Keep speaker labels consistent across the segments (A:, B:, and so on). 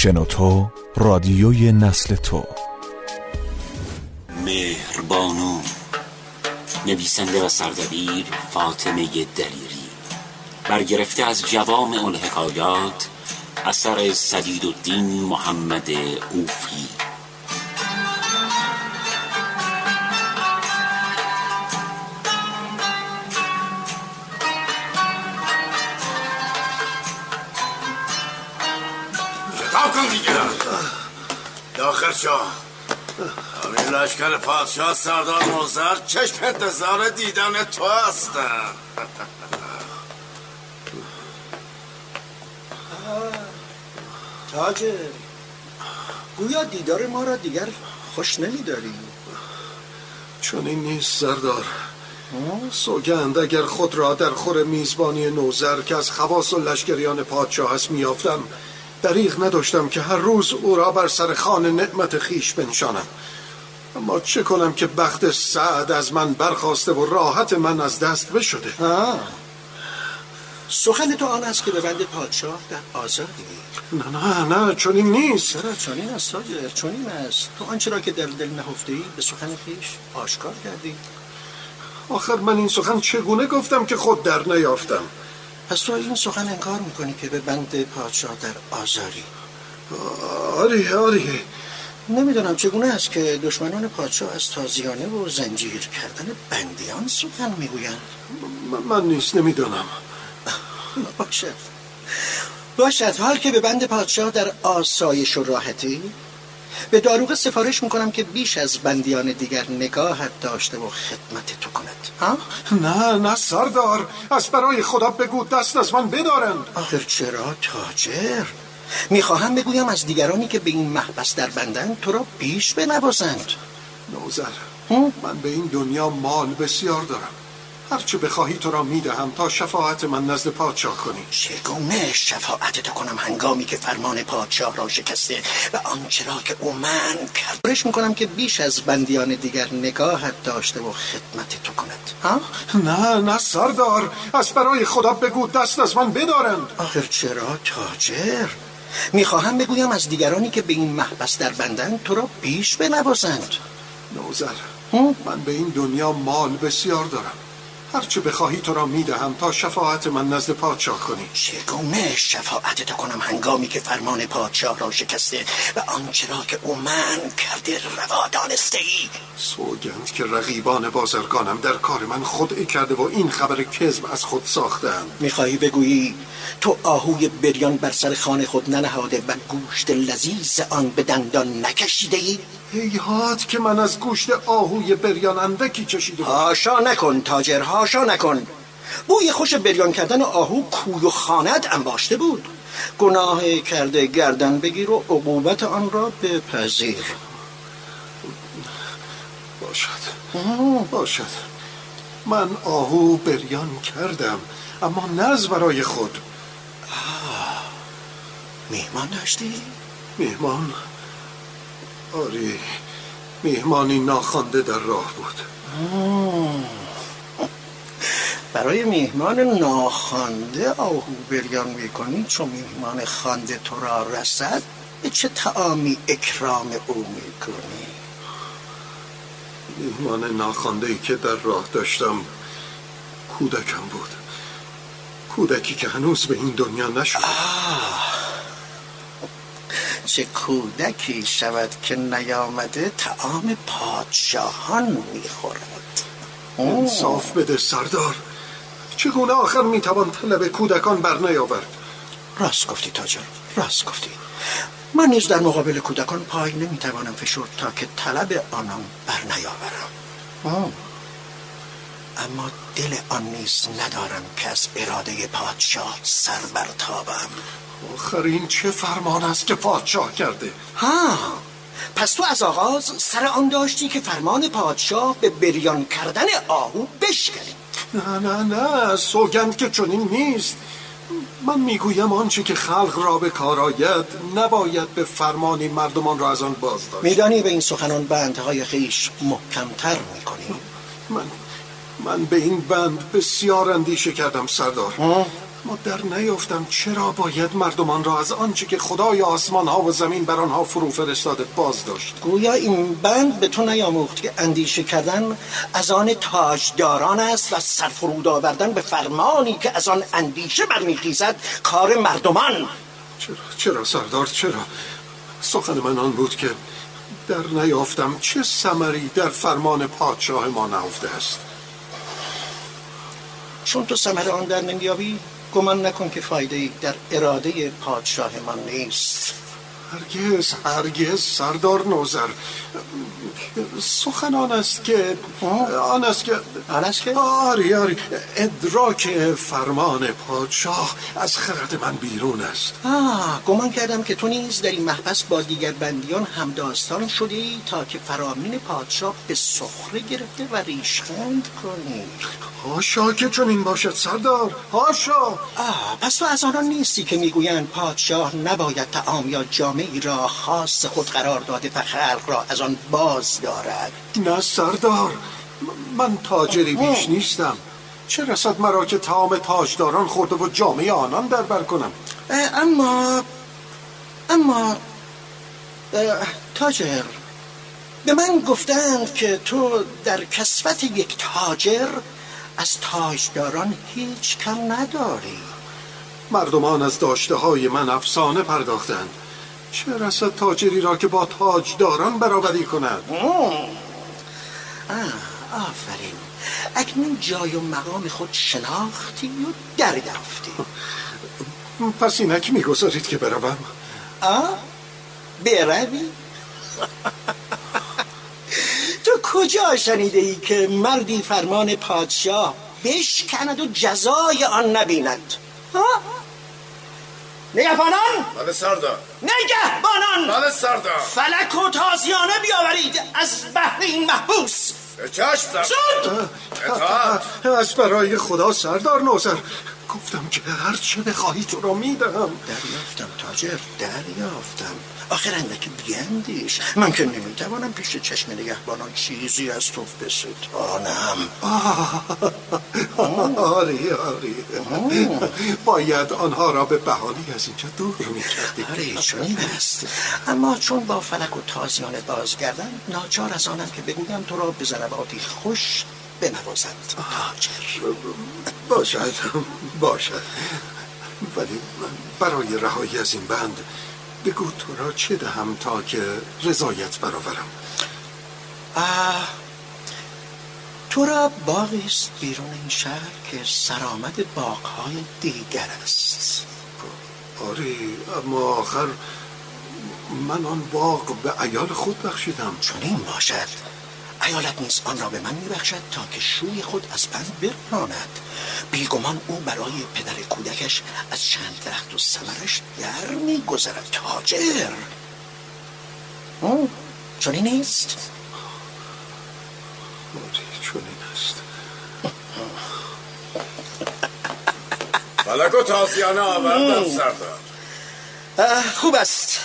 A: شنوتو رادیوی نسل تو.
B: مهربانو نویسنده و سردبیر فاطمه دلیری. برگرفته از جوام الحکایات اثر سدید الدین محمد اوفی.
C: شو همین لشکر پادشاه سردار نوزر چشم انتظار دیدن تو هستن
D: تاجر گویا دیدار ما را دیگر خوش نمیداری؟
E: چون این نیست سردار. سوگند اگر خود را در خور میزبانی نوزر که از خواص و لشکریان پادشاه است میافتم دریغ نداشتم که هر روز او را بر سر خان نعمت خیش بنشانم. اما چه کنم که بخت سعد از من برخواسته و راحت من از دست بشده؟
D: آه. سخن تو آن است که به بند پادشاه در آزادی
E: نه نه نه چون این نیست.
D: چرا چنین است تاجر چنین است. تو آنچه را که در دل نهفته ای به سخن خیش آشکار کردی؟
E: آخر من این سخن چگونه گفتم که خود در نیافتم؟
D: پس تو این سخن انکار می‌کنی که به بند پادشاه در آزاری؟
E: آری آری
D: نمی‌دونم چگونه است که دشمنان پادشاه از تازیانه و زنجیر کردن بندیان سخن می‌گویند؟
E: من, من نیست نمی‌دانم.
D: باشد. باشد. حال که به بند پادشاه در آسایش و راحتی؟ به داروغ سفارش می‌کنم که بیش از بندیان دیگر نگاهت داشته و خدمت تو کند. ها؟
E: نه نه سردار. از برای خدا بگو دست از من بدارند.
D: آخر چرا؟ تاجر. می‌خواهم بگویم از دیگرانی که به این محبس در بندند تو را بیش بنوازند.
E: نوزر من به این دنیا مال بسیار دارم. هرچه بخواهی تو را می‌دهم تا شفاعت من نزد پادشاه کنی.
D: چگونه شفاعت تو کنم هنگامی که فرمان پادشاه را شکسته و آنچه را که او من کرد؟ برش می‌کنم که بیش از بندیان دیگر نگاهت داشته و خدمت تو کند. ها؟
E: نه نه سردار از برای خدا بگو دست از من بدارند.
D: آخر چرا تاجر؟ می‌خواهم بگویم از دیگرانی که به این محبس در بندند تو را بیش بنوازند.
E: نوزر من به این دنیا مال بسیار دارم. هرچه بخواهی تو را می‌دهم تا شفاعت من نزد پادشاه کنی
D: چگونه شفاعت تو کنم هنگامی که فرمان پادشاه را شکسته و آنچه را که او من کرده روا دانسته ای
E: سوگند که رقیبان بازرگانم در کار من خدعه کرده و این خبر کذب از خود ساختند
D: می‌خواهی بگویی تو آهوی بریان بر سر خانه خود ننهاده و گوشت لذیذ آن به دندان نکشیده ای؟
E: هیهات که من از گوشت آهوی بریان اندکی چشیده.
D: هاشا نکن تاجر هاشا نکن. بوی خوش بریان کردن آهو کوی و خانت انباشته بود. گناه کرده گردن بگیر و عقوبت آن را بپذیر.
E: باشد. باشد. من آهو بریان کردم اما نه از برای خود.
D: میهمان داشتی؟
E: میهمان آری میهمانی ناخوانده در راه بود.
D: برای میهمان ناخوانده آهو بریان می‌کنی چون میهمان خوانده تو را رسد به چه تعامی اکرام او می‌کنی؟
E: میهمان ناخوانده ای که در راه داشتم کودکم بود. کودکی که هنوز به این دنیا نشد.
D: چه کودکی شود که نیامده تعام پادشاهان می‌خورد.
E: انصاف بده سردار. چگونه آخر می‌توان طلب کودکان بر نیاورد؟
D: راست گفتی تاجر راست گفتی. من نیز در مقابل کودکان پای نمی‌توانم فشرد تا که طلب آنان بر نیاورم. اما دل آن نیز ندارم که از اراده پادشاه سر برتابم.
E: آخر این چه فرمان است که پادشاه کرده؟
D: ها پس تو از آغاز سر آن داشتی که فرمان پادشاه به بریان کردن آهو بشکنی.
E: نه نه نه سوگند که چنین نیست. من می‌گویم آنچه که خلق را به کار آید نباید به فرمانی مردمان را از آن باز داشت
D: میدانی به این سخنان بندهای خیش محکمتر می‌کنی؟
E: من من به این بند بسیار اندیشه کردم سردار. ما در نیافتم چرا باید مردمان را از آنچه که خدای آسمان ها و زمین بر آنها فرو فرستاده باز داشت
D: گویا این بند به تو نیاموخت که اندیشه کردن از آن تاجداران است و سرفرود آوردن به فرمانی که از آن اندیشه برمیخیزد کار مردمان.
E: چرا چرا سردار چرا؟ سخن من آن بود که در نیافتم چه سمری در فرمان پادشاه ما نهفته است؟
D: چون تو سمر آن در نمیابی گمان نکن که فایده ای در اراده پادشاه من نیست.
E: هرگز هرگز سردار نوزر. سخن آن است که آن است که
D: آن است که؟
E: آری آری. ادراک فرمان پادشاه از خرد من بیرون است.
D: آه گمان کردم که تو نیز در این محبس با دیگر بندیان همداستان شدی تا که فرامین پادشاه به سخره گرفته و ریشخند کنی.
E: هاشا که چون این باشد سردار. هاشا.
D: آه پس تو از آنان نیستی که می‌گویند پادشاه نباید تعام یا جامعی را خاص خود قرار داده و خلق را از آن باز دارد.
E: نه سردار. من تاجری بیش نیستم. چه رسد مرا که تمام تاجداران خورده و جامعه آنان در بر کنم؟
D: اما اما تاجر به من گفتند که تو در کسبت یک تاجر از تاجداران هیچ کم نداری.
E: مردمان از داشته های من افسانه پرداختند. چه رسد تاجری را که با تاجداران برابری کند؟
D: آفرین. اکنون جای و مقام خود شناختی و دریافتی.
E: پس اینک می‌گذارید که بروم.
D: آه بروی. کجا شنیده ای که مردی فرمان پادشاه بشکند و جزای آن نبیند؟ ها؟ نگهبانان!
C: بله سردار.
D: نگهبانان!
C: بله سردار.
D: فلک و تازیانه بیاورید از بحر این محبوس.
C: به چشم سردار
D: زود!
C: اطاعت
E: از برای خدا سردار نوزر. گفتم که هر چه بخواهی تو را می‌دهم
D: دریافتم تاجر دریافتم. آخر اندکی بیندیش. من که نمی‌توانم پیش چشم نگهبانان چیزی از تو بستانم.
E: آری آری. باید آنها را به بهانی از اینجا دور می‌کردی
D: آره چنین است. اما چون با فلک و تازیانه بازگردم ناچار از آنم که بگویم تو را به ضرباتی خوش بنوازند تاجر.
E: باشد باشد. ولی برای رهایی از این بند بگو تو را چه دهم تا که رضایت برآورم؟
D: آه، تو را باغی است بیرون این شهر که سرآمد باغهای دیگر است.
E: آری اما آخر من آن باغ به ایال خود بخشیدم.
D: چون این باشد. ایالت نیز آن را به من میبخشد تا که شوی خود از بند برهاند. بیگمان او برای پدر کودکش از چند درخت و سمرش در میگذرد. تاجر! چون این نیست؟
E: این است.
C: فلک و تازیانه آوردم سردار.
D: خوب است.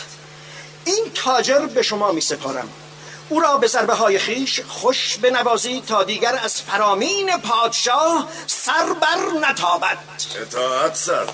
D: این تاجر به شما می سپارم او را به ضربه های خیش خوش بنوازید تا دیگر از فرامین پادشاه سر بر نتابد.
C: اطاعت سردار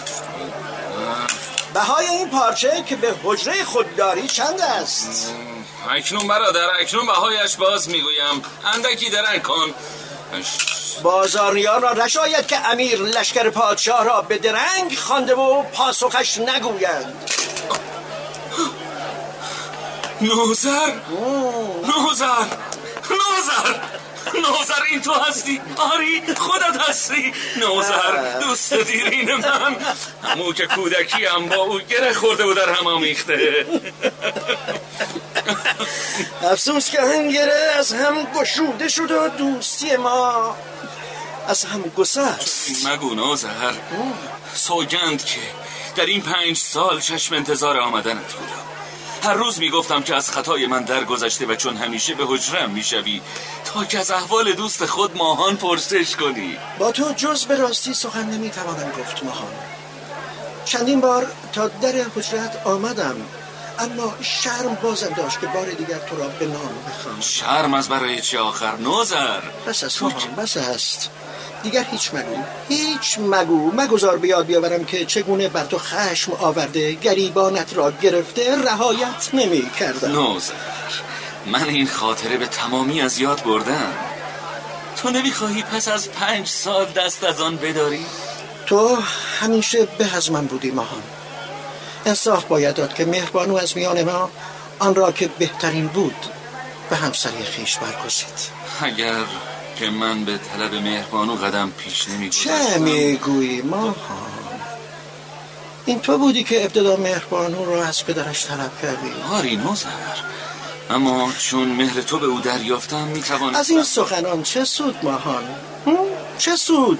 D: بهای این پارچه که به حجره خودداری چند است؟
F: اکنون برادر اکنون بهایش باز می‌گویم. اندکی درنگ کن.
D: بازاریان را نشاید که امیر لشکر پادشاه را به درنگ خوانده و پاسخش نگویند.
F: نوزر؟ نوزر. نوزر. نوزر این تو هستی؟ آری خودت هستی. نوزر دوست دیرین من. همو که کودکی هم با او گره خورده و در هم آمیخته.
D: افسوس که هنگره از هم گشوده شد و دوستی ما. از هم گسست.
F: مگو نوزر. سوگند که در این پنج سال چشم انتظار آمدنت بودم. هر روز می‌گفتم که از خطای من درگذشته و چون همیشه به حجرم می‌شوی تا که از احوال دوست خود ماهان پرسش کنی.
D: با تو جز به راستی سخن نمی‌توانم گفت ماهان. چندین بار تا در حجرت آمدم اما شرم بازم داشت که بار دیگر تو را به نام بخوام.
F: شرم از برای چی آخر؟ نوزر
D: بس است ماهان بس است. دیگر هیچ مگو هیچ مگو. مگذار بیاد بیاورم که چگونه بر تو خشم آورده گریبانت را گرفته رهایت نمی کردم
F: نوزر من این خاطره به تمامی از یاد بردم. تو نمی‌خواهی پس از پنج سال دست از آن بداری؟
D: تو همیشه به از من بودی ماهان. انصاف باید داد که مهربانو از میان ما آن را که بهترین بود به همسری خیش برگزید.
F: اگر که من به طلب مهربانو قدم پیش نمی
D: چه می‌گویی ماهان؟ این تو بودی که ابتدا مهربانو را از پدرش طلب کردی.
F: آری نوزر اما چون مهر تو به او دریافتم می‌توانستم
D: از این سخنان چه سود ماهان؟ چه سود؟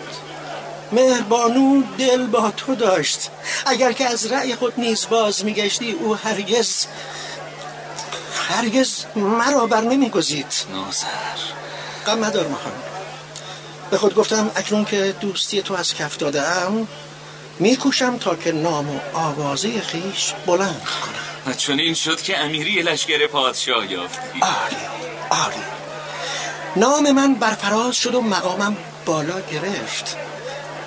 D: مهربانو دل با تو داشت. اگر که از رأی خود نیز باز میگشتی او هرگز هرگز مرا بر نمیگزید.
F: نوزر
D: غم مدار ماهان. به خود گفتم اکنون که دوستی تو از کف داده ام میکوشم تا که نام و آوازه خیش بلند کنم.
F: چون این شد که امیری لشکر پادشاه یافتی
D: آری آری نام من برفراز شد و مقامم بالا گرفت.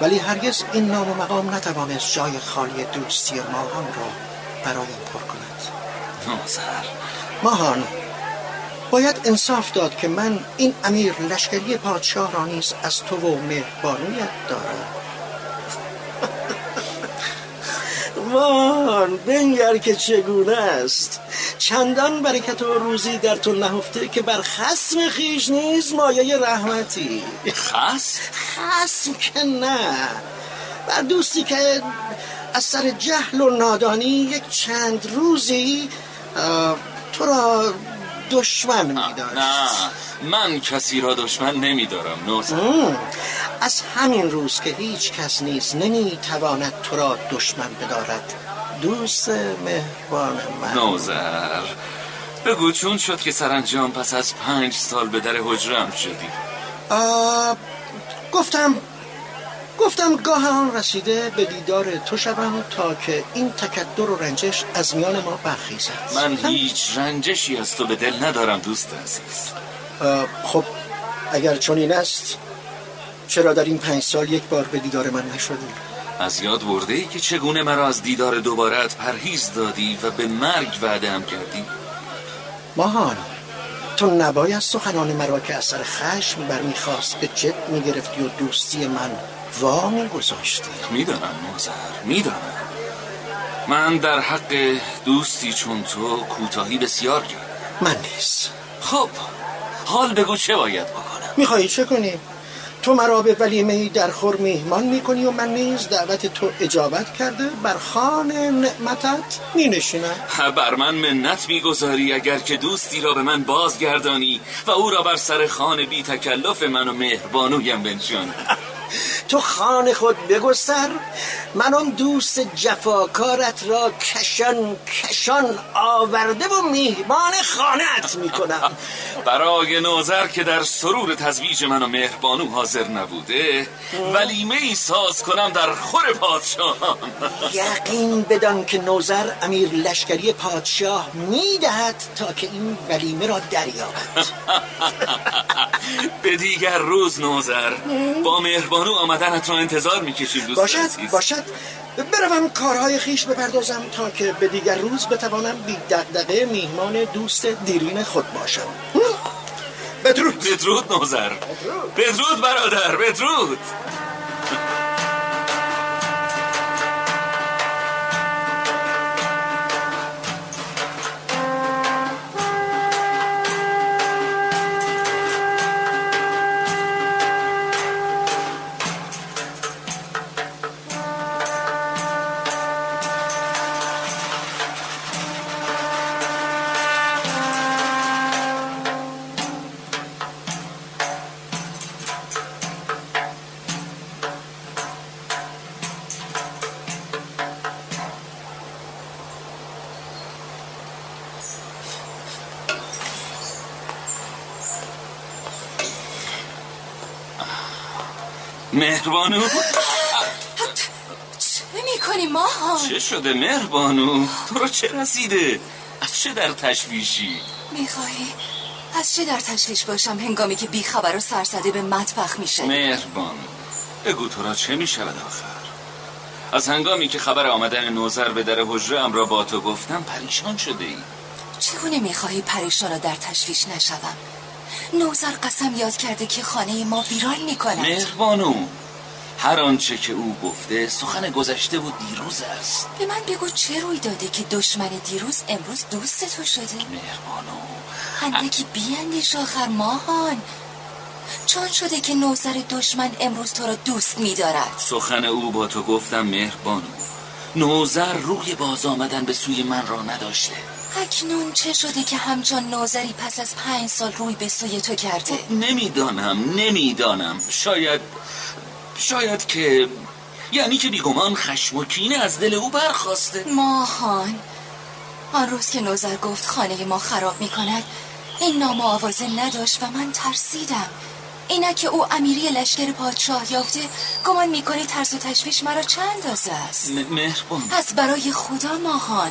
D: ولی هرگز این نام و مقام نتوانست جای خالی دوستی ماهان را برایم پر کند.
F: نوزر
D: ماهان باید انصاف داد که من این امیر لشکری پادشاه را نیز از تو و مهربانویت دارم. مان بنگر که چگونه است؟ چندان برکت و روزی در تو نهفته که بر خسم خیش نیز مایه رحمتی.
F: خس؟
D: خسم که نه. بر دوستی که از سر جهل و نادانی یک چند روزی تو را دشمن می داشت
F: نه من کسی را دشمن نمیدارم
D: از همین روز که هیچ کس نیست نمی تواند تو را دشمن بدارد. دوست مهربان من.
F: نوزر بگو چون شد که سرانجام پس از پنج سال به در حجرم شدی؟
D: آه، گفتم گفتم گاه آن رسیده به دیدار تو شوم تا که این تکدر و رنجش از میان ما برخیزد
F: من هیچ رنجشی از تو به دل ندارم دوست عزیز.
D: خب اگر چنین است چرا در این پنج سال یک بار به دیدار من نشدی؟
F: از یاد برده ای که چگونه مرا از دیدار دوبارت پرهیز دادی و به مرگ وعده هم کردی؟
D: ماهان تو نباید سخنان مرا که اثر خشم برمیخواست به جد می‌گرفتی و دوستی من وا میگذاشتی.
F: می‌دانم نوزر می‌دانم. من در حق دوستی چون تو کوتاهی بسیار کردم.
D: من نیست.
F: خب حال بگو چه باید بکنم؟
D: میخوایی چه کنی؟ تو مرا به ولیمه در خور میهمان می‌کنی و من نیز دعوت تو اجابت کرده بر خان نعمتت مینشینم.
F: بر من منت می‌گذاری اگر که دوستی را به من بازگردانی و او را بر سر خان بی تکلف من و مهربانویم بنشانی
D: تو خان خود بگستر من آن دوست جفاکارت را کشان کشان آورده و میهمان خانت می‌کنم.
F: برای نوزر که در سرور تزویج من و مهربانو حاضر نبوده ولیمه ای ساز کنم در خور پادشاهان.
D: یقین بدان که نوزر امیر لشکری پادشاه می‌دهد تا که این ولیمه را دریابد.
F: به دیگر روز نوزر. با مهربانو آمدنت را انتظار می‌کشیم دوست
D: باشد
F: عزیز.
D: باشد. بروم کارهای خیش بپردازم تا که به دیگر روز بتوانم بی دقدقه میهمان دوست دیرین خود باشم. بدرود.
F: بدرود نوزر. بدرود برادر بدرود. مهربانو
G: چه می‌کنی ماها؟
F: چه شده مهربانو؟ تو رو چه رسیده؟ از چه در تشویشی؟
G: می‌خوای؟ از چه در تشویش باشم هنگامی که بیخبر و سرسده به مطبخ میشه؟
F: مهربانو بگو تو را چه می‌شود آخر؟ از هنگامی که خبر آمدن نوزر به در حجره را با تو گفتم پریشان شده ای
G: چگونه می‌خواهی پریشان را در تشویش نشوم؟ نوزر قسم یاد کرده که خانه ما ویران می‌کند.
F: مهربانو هر آنچه که او گفته سخن گذشته و دیروز است.
G: به من بگو چه روی داده که دشمن دیروز امروز دوست تو شده؟
F: مهربانو
G: اندکی بیاندیش آخر ماهان. چون شده که نوزر دشمن امروز تو را دوست میدارد.
F: سخن او با تو گفتم مهربانو. نوزر روی باز آمدن به سوی من را نداشته.
G: اکنون چه شده که همچون نوزری پس از پنج سال روی به سوی تو کرده؟
F: نمی‌دانم نمی‌دانم. شاید شاید که یعنی که بیگمان خشم و کینه از دل او برخواسته.
G: ماهان آن روز که نوزر گفت خانه ما خراب می کند این نام و آوازه نداشت و من ترسیدم. اینه که او امیری لشکر پادشاه یافته گمان می‌کنی ترس و تشویش مرا چند اندازه است؟
F: مهربان.
G: از برای خدا ماهان.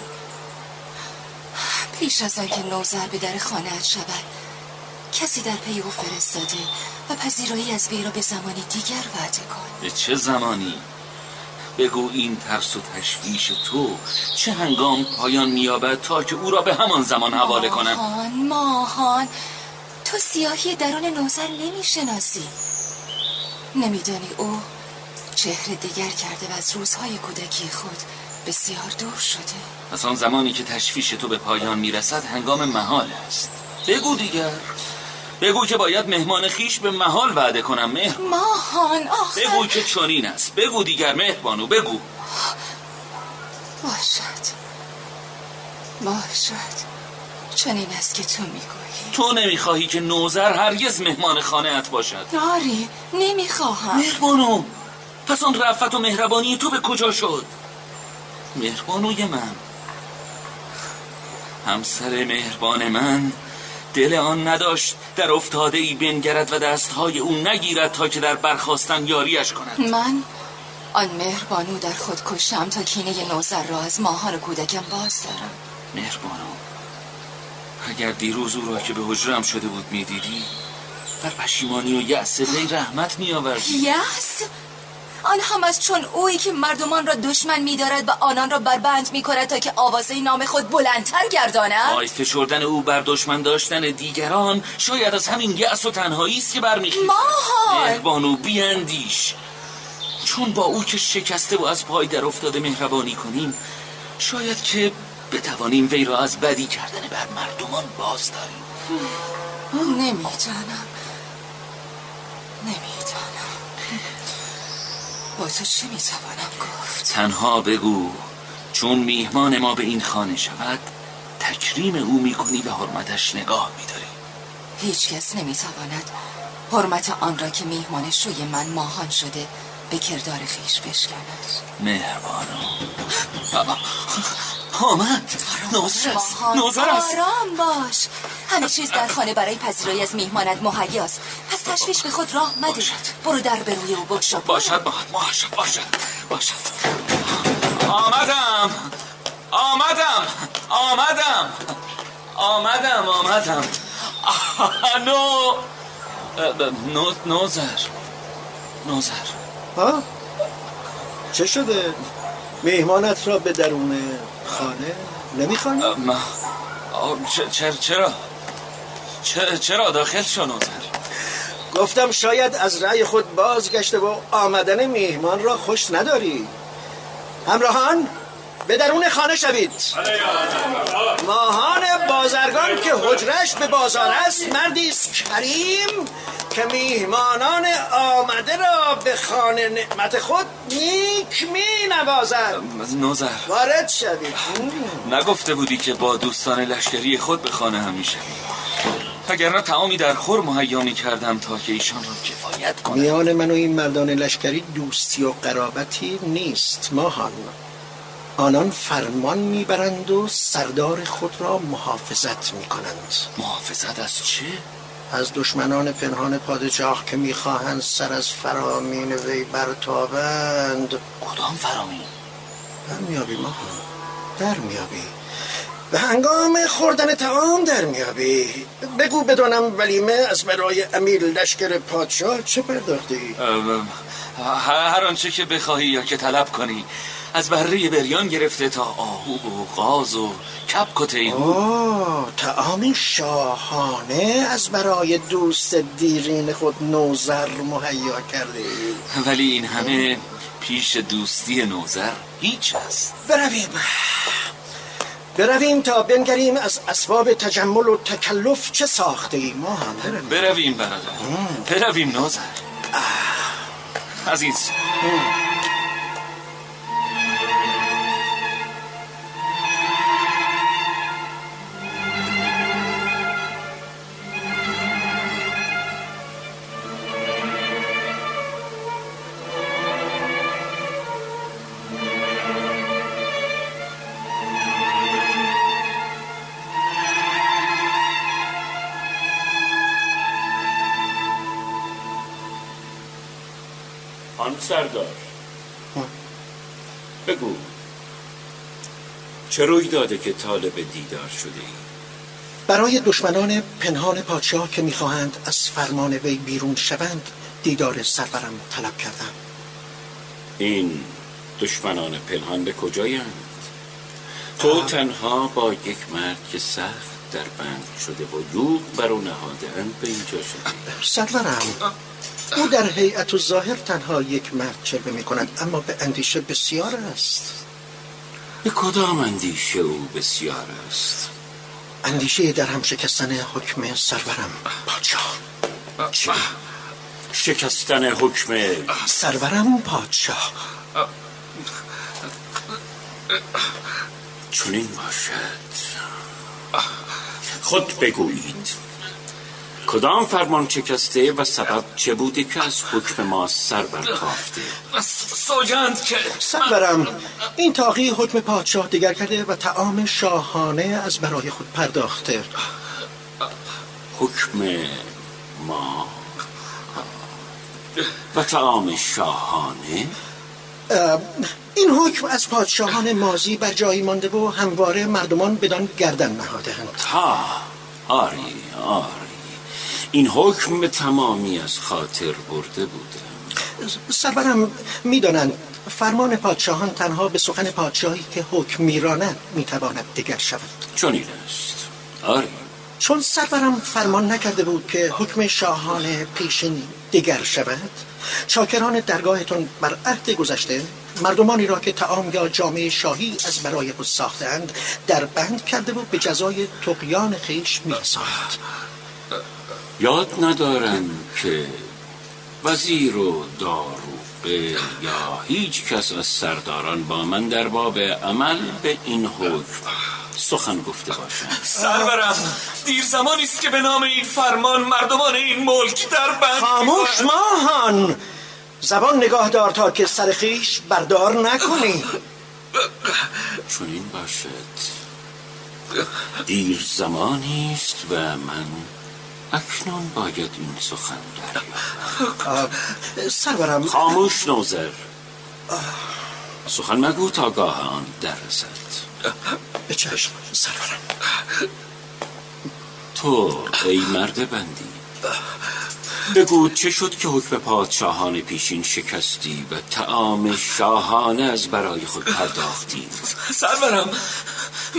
G: پیش از آنکه نوزر به در خانه شود کسی در پی او فرستاده و پذیرایی از وی را به زمانی دیگر وعده کن.
F: به چه زمانی؟ بگو این ترس و تشویش تو چه هنگام پایان مییابد تا که او را به همان زمان حواله کنم؟
G: ماهان ماهان تو سیاهی درون نوزر نمی‌شناسی. نمیدانی او چهره دیگر کرده و از روزهای کودکی خود بسیار دور شده.
F: از آن زمانی که تشویش تو به پایان می‌رسد هنگام محال است. بگو دیگر. بگو که باید مهمان خیش به محال وعده کنم مهر.
G: ماهان آخر.
F: بگو که چنین است. بگو دیگر مهربانو بگو.
G: باشد. باشد. چنین است که تو می‌گویی.
F: تو نمی‌خواهی که نوزر هرگز مهمان خانه ات باشد.
G: آری نمی‌خواهم.
F: مهربانو پس آن رفت و مهربانی تو به کجا شد؟ مهربانوی من. همسر مهربان من دل آن نداشت در افتاده ای بنگرد و دستهای او نگیرد تا که در برخواستن یاریش کند.
G: من آن مهربانو در خود کشم تا کینه نوزر را از ماهان کودکم باز دارم.
F: مهربانو اگر دیروز او را که به حجرم شده بود می‌دیدی بر پشیمانی و یأس وی رحمت میآوردی.
G: یس آن هم از چون اویی که مردمان را دشمن می‌دارد و آنان را بربند می‌کند تا که آوازه نام خود بلندتر گرداند.
F: آی فشردن او بر دشمن داشتن دیگران شاید از همین یأس و تنهایی است که برمیخیزد.
G: ماهان!
F: مهربانو بیاندیش. چون با او که شکسته و از پای در افتاده مهربانی کنیم شاید که بتوانیم وی را از بدی کردن بر مردمان باز داریم
G: نمی‌دانم. نمی‌دانم. با تو چه می‌توانم گفت؟
F: تنها بگو چون میهمان ما به این خانه شود تکریم او می‌کنی و حرمتش نگاه میداری.
G: هیچ کس نمی‌تواند حرمت آن را که میهمان شوی من ماهان شده به کردار خیش بشکند.
F: مهربانو آمد. نوزر است.
G: ماهان،
F: نوزر است.
G: آرام باش. همه چیز در خانه برای پذیرایی از میهمانت مهیاست پس تشویش به خود راه مده.
F: باشد.
G: برو در به روی او بگشا.
F: باشد باشد باشد باشد. باشد. آمدم. آمدم. آمدم. آمدم آمدم. نو. نو نوزر نوزر
D: ها؟ چه شده؟ میهمانت را به درون خانه؟ نمی‌خوانی؟
F: ما چرا چ- چرا داخل شو نوزر
D: گفتم شاید از رأی خود بازگشته و آمدن میهمان را خوش نداری. همراهان به درون خانه شوید. ماهان بازرگان که حجرش به بازار است مردی است کریم که میهمانان آمده را به خانه نعمت خود نیک می نوازد
F: نوزر.
D: وارد شوید
F: نگفته بودی که با دوستان لشکری خود به خانه هم میشه اگر نه تعامی در خور مهیا می کردم تا که ایشان را کفایت کنم.
D: میان من و این مردان لشکری دوستی و قرابتی نیست ماهان. آنان فرمان می‌برند و سردار خود را محافظت می‌کنند
F: محافظت از چه؟
D: از دشمنان پنهان پادشاه که می‌خواهند سر از فرامین وی برتابند
F: کدام فرامین؟
D: در میابی ما در میابی به هنگام خوردن تعام در میابی بگو بدانم ولیمه از برای امیر لشکر پادشاه چه پرداختی؟
F: هر آنچه که بخواهی یا که طلب کنی از بره بریان گرفته تا آهو و غاز و کپک و تیهو
D: آه تعامی شاهانه از برای دوست دیرین خود نوزر مهیا کرده
F: ولی این همه پیش دوستی نوزر هیچ است.
D: برویم. برویم تا بنگریم از اسباب تجمل و تکلف چه ساخته ایم ما هم.
F: برویم برویم برادر برویم نوزر. عزیز.
B: سردار بگو چه روی داده که طالب دیدار شده ای؟
D: برای دشمنان پنهان پادشاه که می‌خواهند از فرمان وی بیرون شوند دیدار سرورم طلب کردم.
B: این دشمنان پنهان به کجایند؟ تو تنها با یک مرد که سخت در بند شده و یوگ بر او نهادهاند به اینجا شده
D: سرورم. او در هیئت و ظاهر تنها یک مرد چلوه می کند اما به اندیشه بسیار است.
B: به کدام اندیشه او بسیار است؟
D: اندیشه در هم شکستن حکم سرورم. پادشاه.
B: چه؟ شکستن حکم
D: سرورم پادشاه.
B: چنین باشد. خود بگویید. کدام فرمان شکسته و سبب چه بوده که از حکم ما سر برتافته؟
F: سوگند که
D: سرورم این تاقی حکم پادشاه دیگر کرده و تعام شاهانه از برای خود پرداخته.
B: حکم ما و تعام شاهانه؟
D: این حکم از پادشاهان مازی بر جایی مانده و همواره مردمان بدان گردن نهادهاند.
B: ها آری آری این حکم تمامی از خاطر برده بوده.
D: سرورم می‌دانند فرمان پادشاهان تنها به سخن پادشاهی که حکم میراند می‌تواند دیگر شود.
B: چون این است. آری
D: چون سرورم فرمان نکرده بود که حکم شاهان پیشین دیگر شود چاکران درگاهتون بر عهد گذشته مردمانی را که تعام یا جامعه شاهی از برای خود ساختند در بند کرده بود به جزای تقیان خیش میرساند.
B: یاد ندارم که وزیر و داروبه یا هیچ کس از سرداران با من در باب عمل به این حکم سخن گفته باشند
F: سرورم دیر زمانی است که به نام این فرمان مردمان این ملک در بند
D: خاموش ماهان زبان نگاه دار تا که سر خیش بردار نکنی.
B: چون این باشد. دیر زمانی است و من اکنون باید این سخن دریابم
D: سرورم.
B: خاموش نوزر. سخن مگو تا گاه آن در رسد
D: به چشم سرورم.
B: تو ای مرد بندی. بگو چه شد که حکم پادشاهان پیشین شکستی و تعام شاهانه از برای خود پرداختی؟
F: سرورم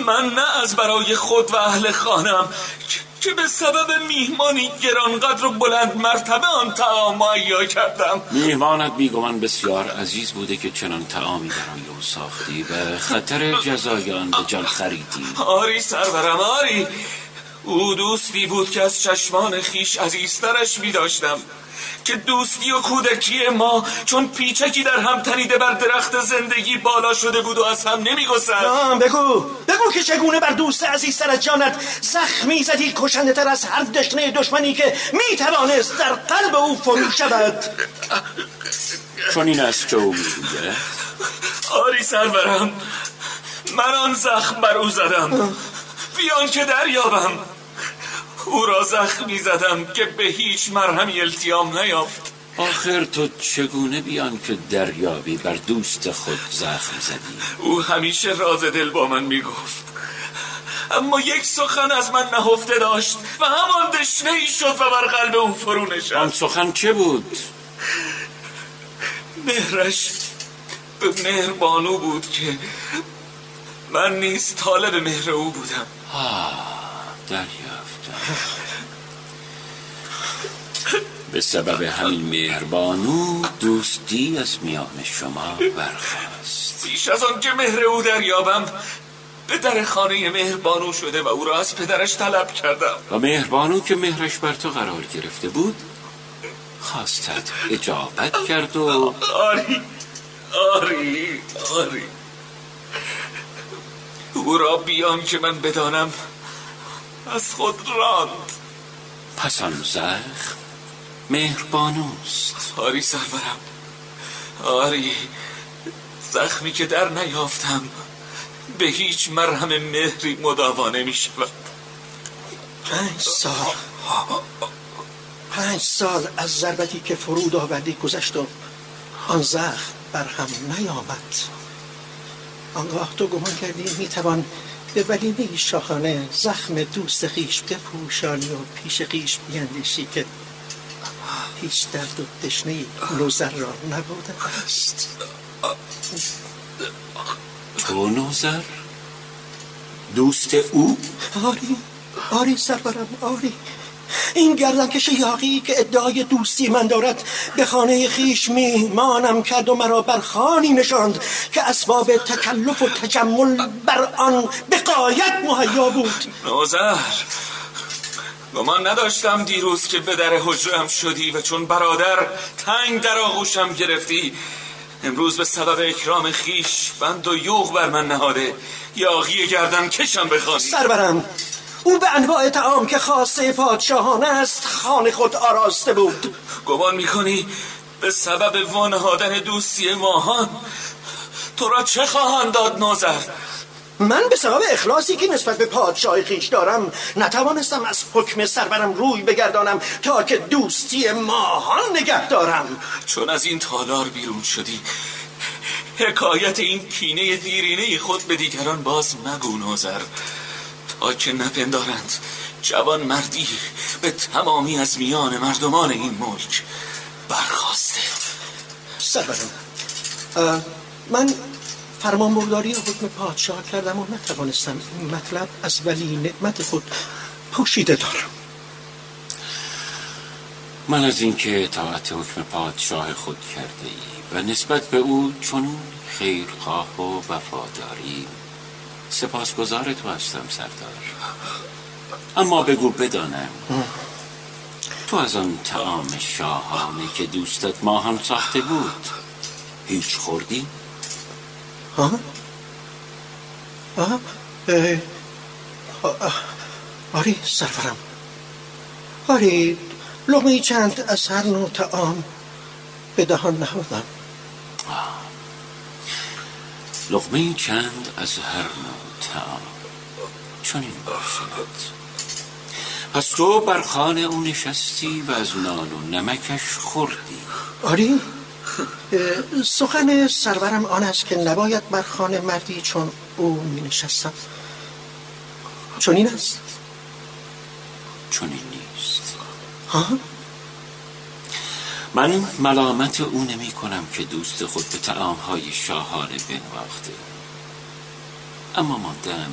F: من نه از برای خود و اهل خانم. که به سبب میهمانی گرانقدر و بلند مرتبه آن تعام مهیا کردم.
B: میهمانت میگوان بسیار عزیز بوده که چنان تعامی برای او ساختی و خطر جزای آن به جان خریدی.
F: آری سرورم آری. او دوستی بود که از چشمان خیش عزیزترش می داشتم که دوستی و کودکی ما چون پیچکی در هم تنیده بر درخت زندگی بالا شده بود و از هم نمی
D: بگو بگو که چگونه بر دوست عزیزتر از جانت زخمی زدی کشنده تر از هر دشنه دشمنی که می توانست در قلب او فرو شود؟
B: چون این است که او
F: آری سرورم من آن زخم بر او زدم. بیان که دریابم. او را زخمی زدم که به هیچ مرهمی التیام نیافت.
B: آخر تو چگونه بیان که دریابی بر دوست خود زخم زدی؟
F: او همیشه راز دل با من می‌گفت. اما یک سخن از من نهفته داشت و همان دشنه ای شد و بر قلب او فرو
B: آن
F: نشست
B: سخن چه بود؟
F: مهرش به مهر بانو بود که من نیز طالب مهر او بودم.
B: دریافتم به سبب همین مهربانو دوستی از میان شما برخواست
F: پیش از آن که مهر او دریابم به در خانه مهربانو شده و او را از پدرش طلب کردم.
B: و مهربانو که مهرش بر تو قرار گرفته بود خواستت اجابت کرد و
F: آری آری آری. او را بیان که من بدانم از خود راند.
B: پس آن زخم مهربانوست.
F: آری سرورم. آری زخمی که در نیافتم به هیچ مرهم مهری مداوا نمی شود
D: پنج سال. پنج سال از ضربتی که فرود آوردی گذشت و آن زخم بر هم نیامد. آنگاه تو گمان کردی می‌توان به ولیمه شاهانه زخم دوست خیش بپوشانی و پیش خیش بیندیشی که هیچ درد و تشنه نوزر را نبوده است.
B: تو نوزر؟ دوست او؟
D: آری آری سرورم آری. این گردنکش یاقی که ادعای دوستی من دارد به خانه خیش میهمانم کرد و مرا بر خانی نشاند که اسباب تکلف و تجمل بر آن به قایت مهیا بود.
F: نوزر گمان نداشتم دیروز که به در حجرم شدی و چون برادر تنگ در آغوشم گرفتی. امروز به سبب اکرام خیش بند و یوغ بر من نهاده. یاغی گردن کشم بخوانی.
D: سرورم او به انواع تعام که خاصه پادشاهانه است خانه خود آراسته بود.
F: گمان می‌کنی به سبب وانهادن دوستی ماهان تو را چه خواهند داد نوزر
D: من به سبب اخلاصی که نسبت به پادشاه خیش دارم نتوانستم از حکم سرورم روی بگردانم تا که دوستی ماهان نگه دارم.
F: چون از این تالار بیرون شدی حکایت این کینه دیرینه خود به دیگران باز مگو نوزر تا که نپندارند. جوان مردی به تمامی از میان مردمان این ملک برخواسته.
D: سرورم اه، من فرمان برداری حکم پادشاه کردم و نتوانستم این مطلب از ولی نعمت خود پوشیده دارم.
B: من از اینکه اطاعت حکم پادشاه خود کرده ای و نسبت به او چون خیرخواه و وفاداری سپاسگزار تو هستم سردار اما بگو بدانم تو از آن تعام شاهانه که دوستت ماهان ساخته بود هیچ خوردی؟
D: ها؟ آه؟ آری سرورم آری لغمه چند از هر نوع تعام به دهان نهادم
B: لغمه چند از هر نوع تعام چون این باشد. پس تو بر خانه او نشستی و از نان و نمکش خوردی.
D: آری؟ سخن سرورم آن است که نباید بر خانه مردی چون او می نشستم. چون این است؟
B: چون این نیست.
D: ها؟
B: من ملامت او نمی کنم که دوست خود به تعامهای شاهانه بنواخته. اما ماندم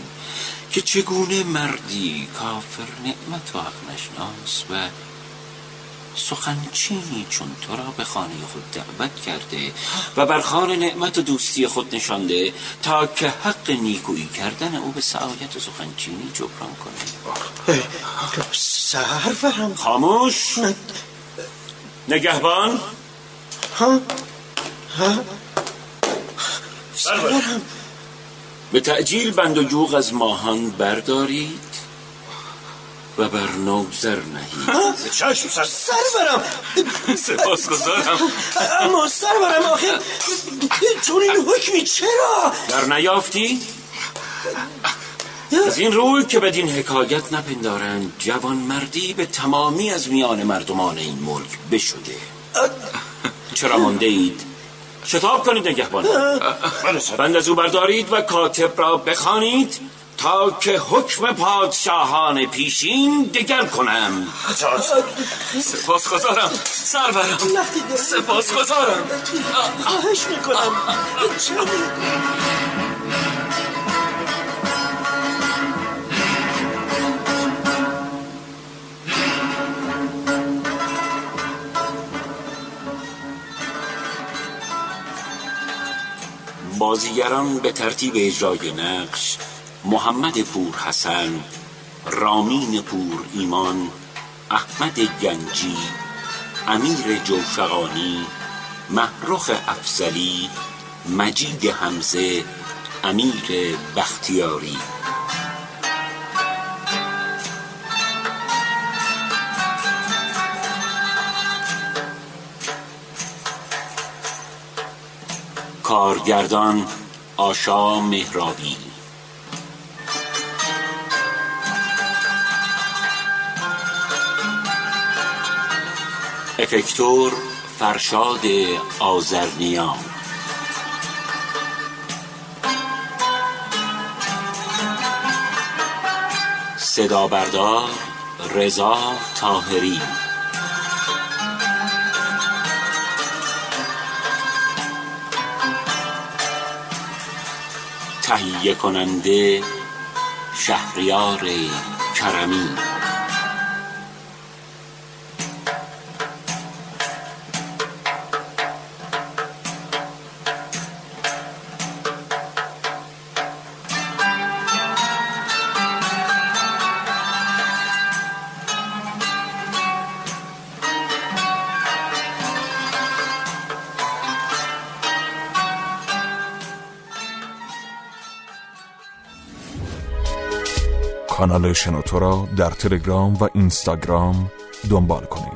B: که چگونه مردی کافر نعمت و حق نشناس و سخنچینی چون تو را به خانه خود دعوت کرده و بر خانه نعمت و دوستی خود نشانده تا که حق نیکویی کردن او به سعایت و سخنچینی جبران کنه.
D: اه، سرورم
B: خاموش! نگهبان؟
D: ها؟ ها؟ سرورم.
B: به تعجیل بند و جوغ از ماهان بردارید و بر نوزر نهید.
C: چشم سر.
D: سرورم.
F: سپاسگزارم.
D: اما سرورم آخه چون این حکمی چرا؟
B: در نیافتی؟ از این روی که بدین حکایت نپندارند جوانمردی به تمامی از میان مردمان این ملک بشده. چرا مانده اید شتاب کنید نگهبان. بند از او بردارید و کاتب را بخوانید تا که حکم پادشاهان پیشین دگر کنم.
F: سپاس گذارم سرورم سپاس گذارم
D: خواهش می‌کنم.
B: بازیگران به ترتیب اجرای نقش محمد پور حسن رامین پور ایمان احمد گنجی امیر جوشقانی محرخ افزلی مجید حمزه امیر بختیاری. کارگردان آشا مهرابی. افکتور فرشاد آزرنیان صدا بردار رضا تاهری تهیه کننده شهریار کرمی.
A: کانال شنوتو را در تلگرام و اینستاگرام دنبال کنید.